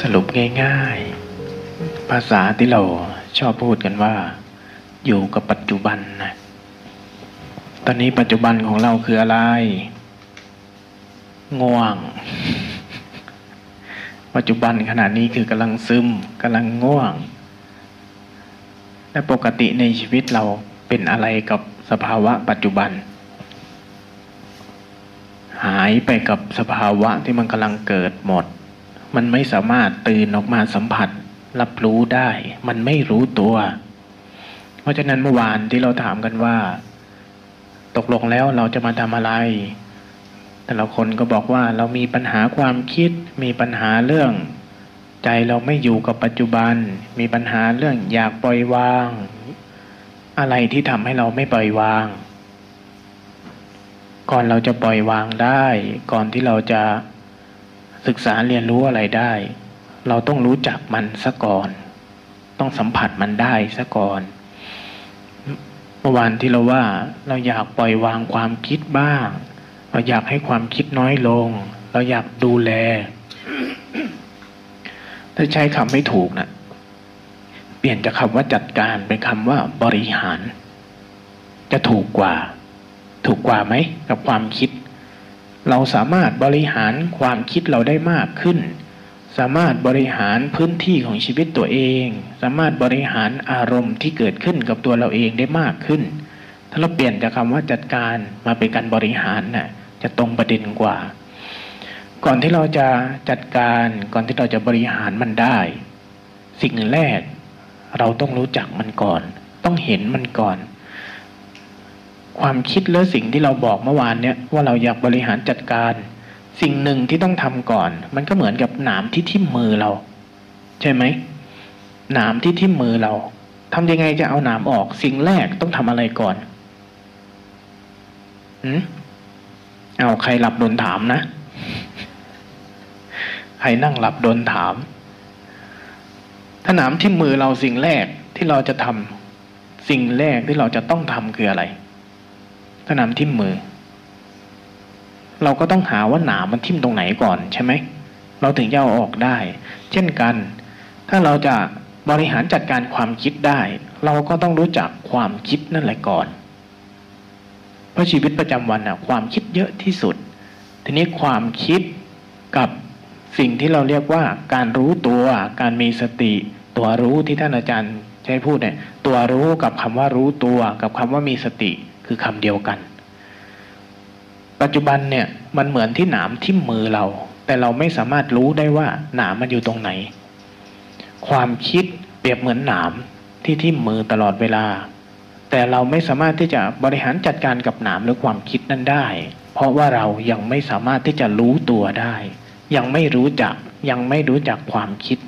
สรุปง่ายๆ ภาษาที่เราชอบพูดกันว่า อยู่กับปัจจุบันนะตอนนี้ปัจจุบันของเราคืออะไร ง่วง ปัจจุบันขณะนี้คือกำลังซึมกำลังง่วง และปกติในชีวิตเราเป็นอะไรกับสภาวะปัจจุบัน หายไปกับสภาวะที่มันกำลังเกิดหมด มันไม่สามารถตื่นออกมาสัมผัส รับรู้ได้ มันไม่รู้ตัว เพราะฉะนั้นเมื่อวานที่เราถามกันว่า ตกลงแล้วเราจะมาทำอะไร แต่ละคนก็บอกว่าเรามีปัญหาความคิด มีปัญหาเรื่อง ใจเราไม่อยู่กับปัจจุบัน มีปัญหาเรื่องอยากปล่อยวาง อะไรที่ทำให้เราไม่ปล่อยวางก่อนเราจะปล่อยวางได้ ก่อนที่เราจะ ศึกษาเรียนรู้อะไรได้ เราต้องรู้จักมันซะก่อน ต้องสัมผัสมันได้ซะก่อนเมื่อวานที่เราว่าเราอยากปล่อยวางความคิดบ้าง เราอยากให้ความคิดน้อยลง เราอยากดูแล ถ้าใช้คำไม่ถูกนะเปลี่ยนจากคำว่าจัดการเป็นคำว่าบริหาร จะถูกกว่า ถูกกว่าไหมกับความคิด เราสามารถบริหารความคิดเราได้มากขึ้น สามารถบริหารพื้นที่ของชีวิตตัวเอง สามารถบริหารอารมณ์ที่เกิดขึ้นกับตัวเราเองได้มากขึ้น ถ้าเราเปลี่ยนจากคำว่าจัดการมาเป็นการบริหารน่ะจะตรงประเด็นกว่า ก่อนที่เราจะจัดการก่อนที่เราจะบริหารมันได้ สิ่งแรก เราต้องรู้จักมันก่อน ต้องเห็นมันก่อน ความคิดและสิ่งที่เราบอกเมื่อวานเนี่ยว่าเราอยากบริหารจัดการ สิ่งหนึ่งที่ต้องทำก่อน มันก็เหมือนกับหนามที่ทิ่มมือเรา ใช่ไหมหนามที่ทิ่มมือเราทำยังไงจะเอาหนามออก สิ่งแรกต้องทำอะไรก่อนอืมเอาใครหลับโดนถามนะใครนั่งหลับโดนถาม ถ้าหนามที่มือเราสิ่งแรกที่เราจะทำสิ่งแรกที่เราจะต้องทำคืออะไร ถ้านามทิ่มมือ เราก็ต้องหาว่าหนามมันทิ่มตรงไหนก่อนใช่ไหมเราถึงจะเอาออกได้ เช่นกัน ถ้าเราจะบริหารจัดการความคิดได้ เราก็ต้องรู้จักความคิดนั่นแหละก่อน เพราะชีวิตประจำวันอะความคิดเยอะที่สุด ทีนี้ความคิดกับสิ่งที่เราเรียกว่าการรู้ตัว การมีสติ ตัวรู้ที่ท่านอาจารย์ใช้พูดเนี่ย ตัวรู้กับคำว่ารู้ตัว กับคำว่ามีสติ คือคำเดียวกัน ปัจจุบันเนี่ยมันเหมือนที่หนามทิ่มมือเรา แต่เราไม่สามารถรู้ได้ว่าหนามมันอยู่ตรงไหน ความคิดเปรียบเหมือนหนามที่ทิ่มมือตลอดเวลา แต่เราไม่สามารถที่จะบริหารจัดการกับหนามหรือความคิดนั้นได้ เพราะว่าเรายังไม่สามารถที่จะรู้ตัวได้ ยังไม่รู้จักยังไม่รู้จักความคิด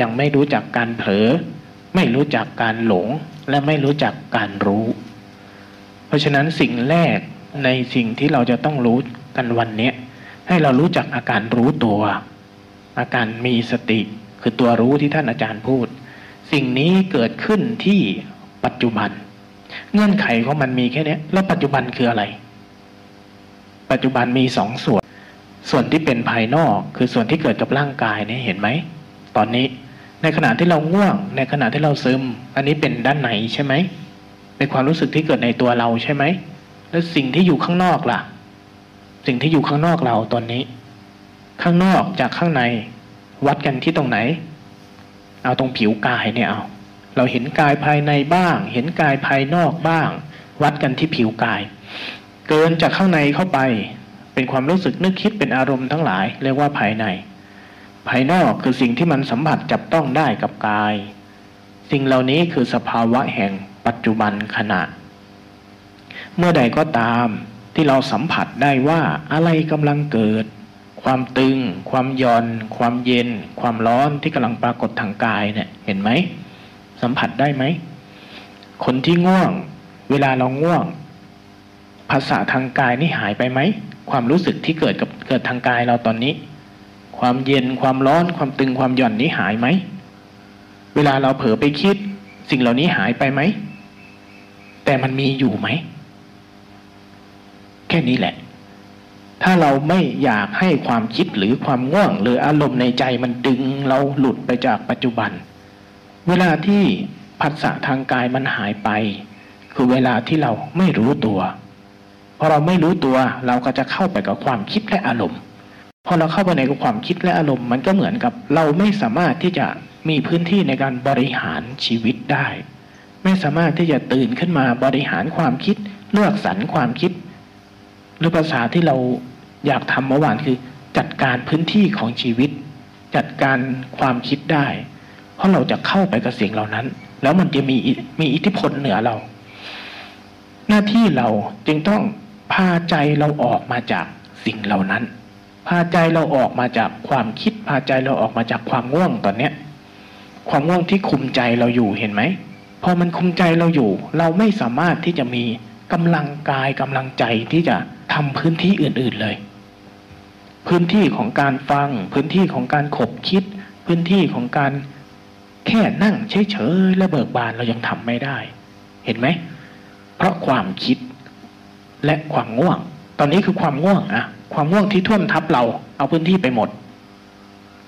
ยังไม่รู้จักการเผลอไม่รู้จักการหลงและไม่รู้จักการรู้ เพราะฉะนั้นสิ่งแรกในสิ่งที่เราจะต้องรู้กันวันนี้ให้เรารู้จักอาการรู้ตัว อาการมีสติคือตัวรู้ที่ท่านอาจารย์พูด สิ่งนี้เกิดขึ้นที่ปัจจุบัน เงื่อนไขของมันมีแค่นี้แล้วปัจจุบันคืออะไร ปัจจุบันมีสองส่วน ส่วนที่เป็นภายนอก คือส่วนที่เกิดกับร่างกายเนี่ยเห็นไหมตอนนี้ในขณะที่เราง่วง ในขณะที่เราซึม อันนี้เป็นด้านไหนใช่ไหม เป็นความรู้สึกที่เกิดในตัวเราใช่ไหม แล้วสิ่งที่อยู่ข้างนอกล่ะ สิ่งที่อยู่ข้างนอกเราตอนนี้ ข้างนอกจากข้างใน วัดกันที่ตรงไหน เอาตรงผิวกายเนี่ยเอาเราเห็นกายภายในบ้าง เห็นกายภายนอกบ้าง วัดกันที่ผิวกาย เกินจากข้างในเข้าไป เป็นความรู้สึกนึกคิดเป็นอารมณ์ทั้งหลาย เรียกว่าภายใน ภายนอกคือสิ่งที่มันสัมผัสจับต้องได้กับกาย สิ่งเหล่านี้คือสภาวะแห่ง ปัจจุบันขณะ เมื่อใดก็ตามที่เราสัมผัสได้ว่าอะไรกำลังเกิด ความตึง ความย่อน ความเย็น ความร้อนที่กำลังปรากฏทางกายเนี่ยเห็นไหม สัมผัสได้ไหม คนที่ง่วง เวลาเราง่วง ภาษาทางกายนี่หายไปไหม ความรู้สึกที่เกิดกับเกิดทางกายเราตอนนี้ ความเย็นความร้อนความตึงความหย่อนนี้หายไหม เวลาเราเผลอไปคิด สิ่งเหล่านี้หายไปไหม แต่มันมีอยู่ไหม แค่นี้แหละ ถ้าเราไม่อยากให้ความคิดหรือความง่วง หรืออารมณ์ในใจมันดึงเราหลุดไปจากปัจจุบัน เวลาที่ผัสสะทางกายมันหายไป คือเวลาที่เราไม่รู้ตัวพอเราไม่รู้ตัวเราก็จะเข้าไปกับความคิดและอารมณ์พอเราเข้าไปในกับความคิดและอารมณ์มันก็เหมือนกับ เราไม่สามารถที่จะมีพื้นที่ในการบริหารชีวิตได้ ไม่สามารถที่จะตื่นขึ้นมาบริหารความคิด เลือกสรรความคิด หรือภาษาที่เราอยากทำเมื่อวานคือ จัดการพื้นที่ของชีวิต จัดการความคิดได้ เพราะเราจะเข้าไปกับสิ่งเหล่านั้น แล้วมันจะมีมีอิทธิพลเหนือเรา หน้าที่เราจึงต้องพาใจเราออกมาจากสิ่งเหล่านั้น พาใจเราออกมาจากความคิด พาใจเราออกมาจากความง่วงตอนเนี้ย ความง่วงที่คุมใจเราอยู่เห็นไหม พอมันคุมใจเราอยู่ เราไม่สามารถที่จะมีกำลังกายกำลังใจที่จะทำพื้นที่อื่น ๆเลย พื้นที่ของการฟัง พื้นที่ของการขบคิด พื้นที่ของการแค่นั่งเฉยๆและเบิกบานเรายังทำไม่ได้ เห็นไหม เพราะความคิดและความง่วง ตอนนี้คือความง่วงอะความง่วงที่ท่วมทับเรา เอาพื้นที่ไปหมด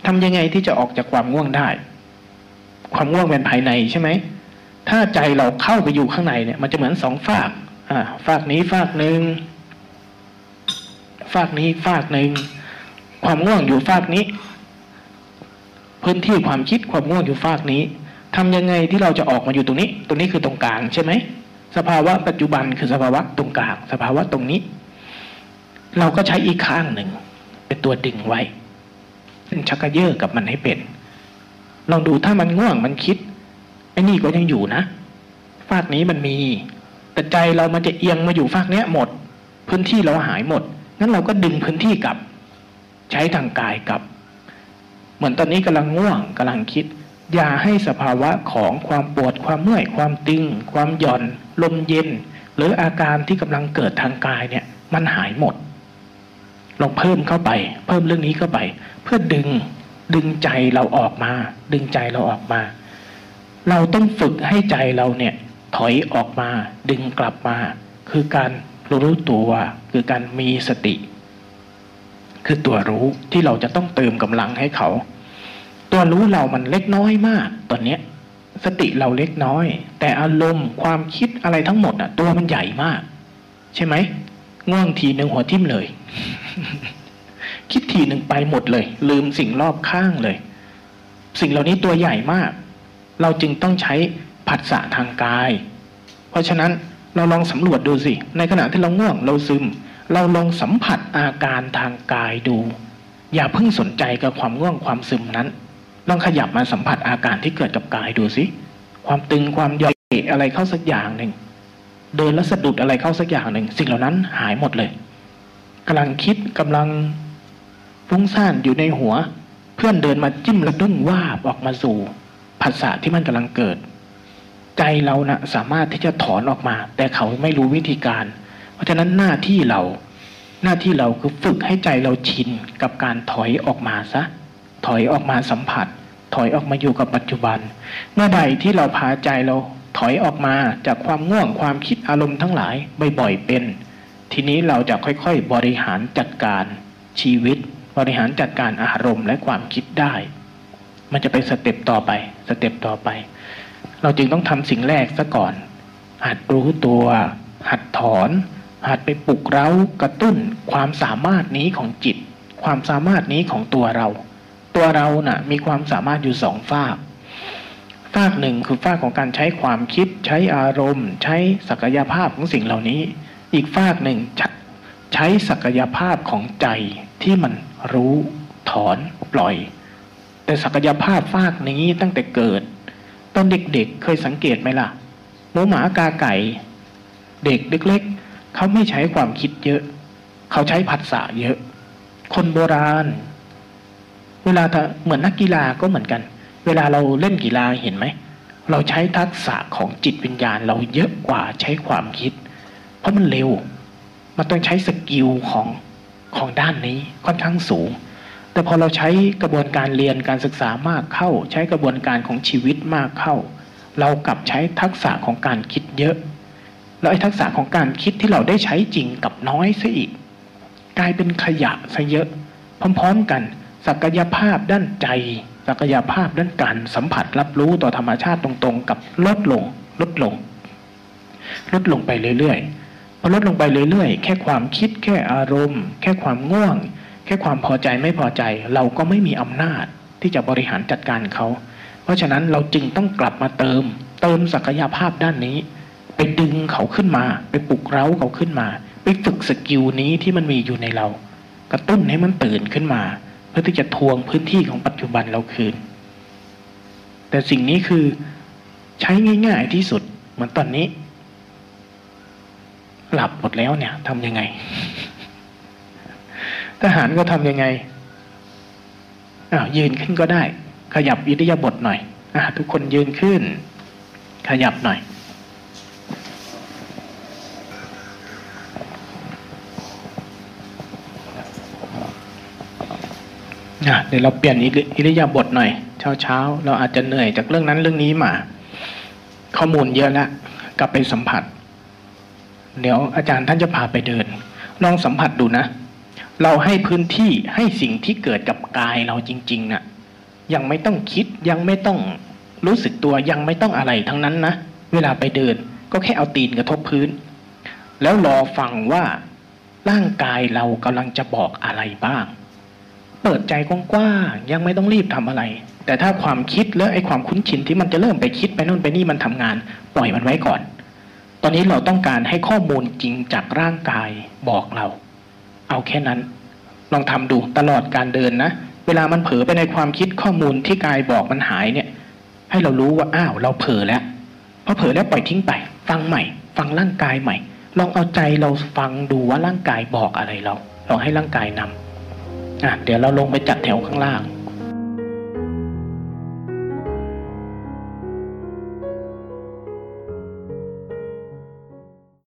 ทำยังไงที่จะออกจากความง่วงได้ ความง่วงเป็นภายในใช่ไหม ถ้าใจเราเข้าไปอยู่ข้างในเนี่ย มันจะเหมือนสองฝาก อ่า ฝากนี้ฝากหนึ่งฝากนี้ฝากหนึ่งความง่วงอยู่ฝากนี้ พื้นที่ความคิดความง่วงอยู่ฝากนี้ทำยังไงที่เราจะออกมาอยู่ตรงนี้ ตรงนี้คือตรงกลางใช่ไหมสภาวะปัจจุบันคือสภาวะตรงกลาง สภาวะตรงนี้ เราก็ใช้อีกข้างหนึ่ง เป็นตัวดึงไว้ซึ่งชักกระเยอะกับมันให้เป็น ลองดูถ้ามันง่วงมันคิด ไอ้นี่ก็ยังอยู่นะฝากนี้มันมี แต่ใจเรามันจะเอียงมาอยู่ฝากเนี้ยหมด พื้นที่เราหายหมดงั้นเราก็ดึงพื้นที่กลับ ใช้ทางกายกลับ เหมือนตอนนี้กำลังง่วงกำลังคิด อย่าให้สภาวะของความปวดความเมื่อย ความตึง ความหย่อน ลมเย็น หรืออาการที่กำลังเกิดทางกายเนี่ย มันหายหมดลองเพิ่มเข้าไป เพิ่มเรื่องนี้เข้าไป เพื่อดึงดึงใจเราออกมา ดึงใจเราออกมา เราต้องฝึกให้ใจเราเนี่ยถอยออกมาดึงกลับมา คือการรู้ตัวคือการมีสติ คือตัวรู้ที่เราจะต้องเติมกำลังให้เขา ตัวรู้เรามันเล็กน้อยมากตอนเนี้ยสติเราเล็กน้อย แต่อารมณ์ความคิดอะไรทั้งหมดอะ ตัวมันใหญ่มาก ใช่ไหมง่วงทีหนึ่งหัวทิ่มเลย คิดทีหนึ่งไปหมดเลย ลืมสิ่งรอบข้างเลย สิ่งเหล่านี้ตัวใหญ่มาก เราจึงต้องใช้ผัสสะทางกาย เพราะฉะนั้นเราลองสำรวจดูสิ ในขณะที่เราง่วงเราซึม เราลองสัมผัสอาการทางกายดู อย่าเพิ่งสนใจกับความง่วงความซึมนั้น ลองขยับมาสัมผัสอาการที่เกิดกับกายดูสิ ความตึงความย่อยอะไรเข้าสักอย่างหนึ่ง เดินแล้วสะดุดอะไรเข้าสักอย่างหนึ่ง สิ่งเหล่านั้นหายหมดเลยกำลังคิดกำลังฟุ้งซ่านอยู่ในหัว เพื่อนเดินมาจิ้มระดุ้งว่าบออกมาสู่ ภาษาที่มันกำลังเกิด ใจเรานะ่ะสามารถที่จะถอนออกมา แต่เขาไม่รู้วิธีการ เพราะฉะนั้นหน้าที่เรา หน้าที่เราคือฝึกให้ใจเราชินกับการถอยออกมาซะ ถอยออกมาสัมผัส ถอยออกมาอยู่กับปัจจุบัน เมื่อใดที่เราพาใจเราถอยออกมาจากความง่วงความคิดอารมณ์ทั้งหลายบ่อยๆเป็น ทีนี้เราจะค่อยๆบริหารจัดการชีวิต บริหารจัดการอารมณ์และความคิดได้ มันจะไปสเต็ปต่อไป สเต็ปต่อไป เราจึงต้องทำสิ่งแรกซะก่อน หัดรู้ตัว หัดถอน หัดไปปลุกเร้ากระตุ้นความสามารถนี้ของจิต ความสามารถนี้ของตัวเรา ตัวเรานะ่ะ มีความสามารถอยู่สองฝากฝากหนึ่งคือฝากของการใช้ความคิด ใช้อารมณ์ ใช้ศักยภาพของสิ่งเหล่านี้ อีกฝากหนึ่งใช้ศักยภาพของใจที่มันรู้ถอนปล่อย แต่ศักยภาพฝากนี้ตั้งแต่เกิด ตอนเด็กๆเเคยสังเกตไหมล่ะหมูหมากาไก่ เด็กเล็กๆเขาไม่ใช้ความคิดเยอะ เขาใช้ผัสสะเยอะ คนโบราณ เวลาเหมือนนักกีฬาก็เหมือนกัน เวลาเราเล่นกีฬาเห็นไหมเราใช้ทักษะของจิตวิญญาณ เราเยอะกว่าใช้ความคิด เพราะมันเร็ว มันต้องใช้สกิลของของด้านนี้ค่อนข้างสูง แต่พอเราใช้กระบวนการเรียนการศึกษามากเข้า ใช้กระบวนการของชีวิตมากเข้า เรากลับใช้ทักษะของการคิดเยอะ แล้วไอ้ทักษะของการคิดที่เราได้ใช้จริงกับน้อยซะอีก กลายเป็นขยะซะเยอะ พร้อมๆกัน ศักยภาพด้านใจ ศักยภาพด้านการสัมผัสรับรู้ต่อธรรมชาติตรงๆ กับลดลง ลดลง ลดลงไปเรื่อยๆพอลดลงไปเรื่อยๆ แค่ความคิดแค่อารมณ์ แค่ความง่วง แค่ความพอใจไม่พอใจเราก็ไม่มีอำนาจที่จะบริหารจัดการเขา เพราะฉะนั้นเราจึงต้องกลับมาเติม เติมศักยภาพด้านนี้ ไปดึงเขาขึ้นมา ไปปลุกเร้าเขาขึ้นมา ไปฝึกสกิลนี้ที่มันมีอยู่ในเรา กระตุ้นให้มันตื่นขึ้นมา เพื่อที่จะทวงพื้นที่ของปัจจุบันเราคืน แต่สิ่งนี้คือใช้ง่ายๆที่สุดเหมือนตอนนี้ หลับหมดแล้วเนี่ยทำยังไง ทหารก็ทำยังไงอ้าวยืนขึ้นก็ได้ ขยับอิริยาบถหน่อยอะทุกคนยืนขึ้น ขยับหน่อยอะเดี๋ยวเราเปลี่ยนอิริยาบถหน่อย เช้าเช้าเราอาจจะเหนื่อยจากเรื่องนั้นเรื่องนี้มา ข้อมูลเยอะแล้วกลับไปสัมผัส เดี๋ยวอาจารย์ท่านจะพาไปเดิน ลองสัมผัสดูนะ เราให้พื้นที่ให้สิ่งที่เกิดกับกายเราจริงๆนะ่ะยังไม่ต้องคิดยังไม่ต้องรู้สึกตัวยังไม่ต้องอะไรทั้งนั้นนะ เวลาไปเดินก็แค่เอาตีนกระทบพื้น แล้วรอฟังว่าร่างกายเรากำลังจะบอกอะไรบ้าง เปิดใจกว้างๆยังไม่ต้องรีบทำอะไร แต่ถ้าความคิดและไอ้ความคุ้นชินที่มันจะเริ่มไปคิดไปนู่นไปนี่มันทำงาน ปล่อยมันไว้ก่อน ตอนนี้เราต้องการให้ข้อมูลจริงจากร่างกายบอกเรา เอาแค่นั้น ลองทำดูตลอดการเดินนะ เวลามันเผลอไปในความคิดข้อมูลที่กายบอกมันหายเนี่ย ให้เรารู้ว่าอ้าวเราเผลอแล้วพอเผลอแล้วปล่อยทิ้งไป ฟังใหม่ ฟังร่างกายใหม่ ลองเอาใจเราฟังดูว่าร่างกายบอกอะไรเราลองให้ร่างกายนำอะเดี๋ยวเราลงไปจัดแถวข้างล่าง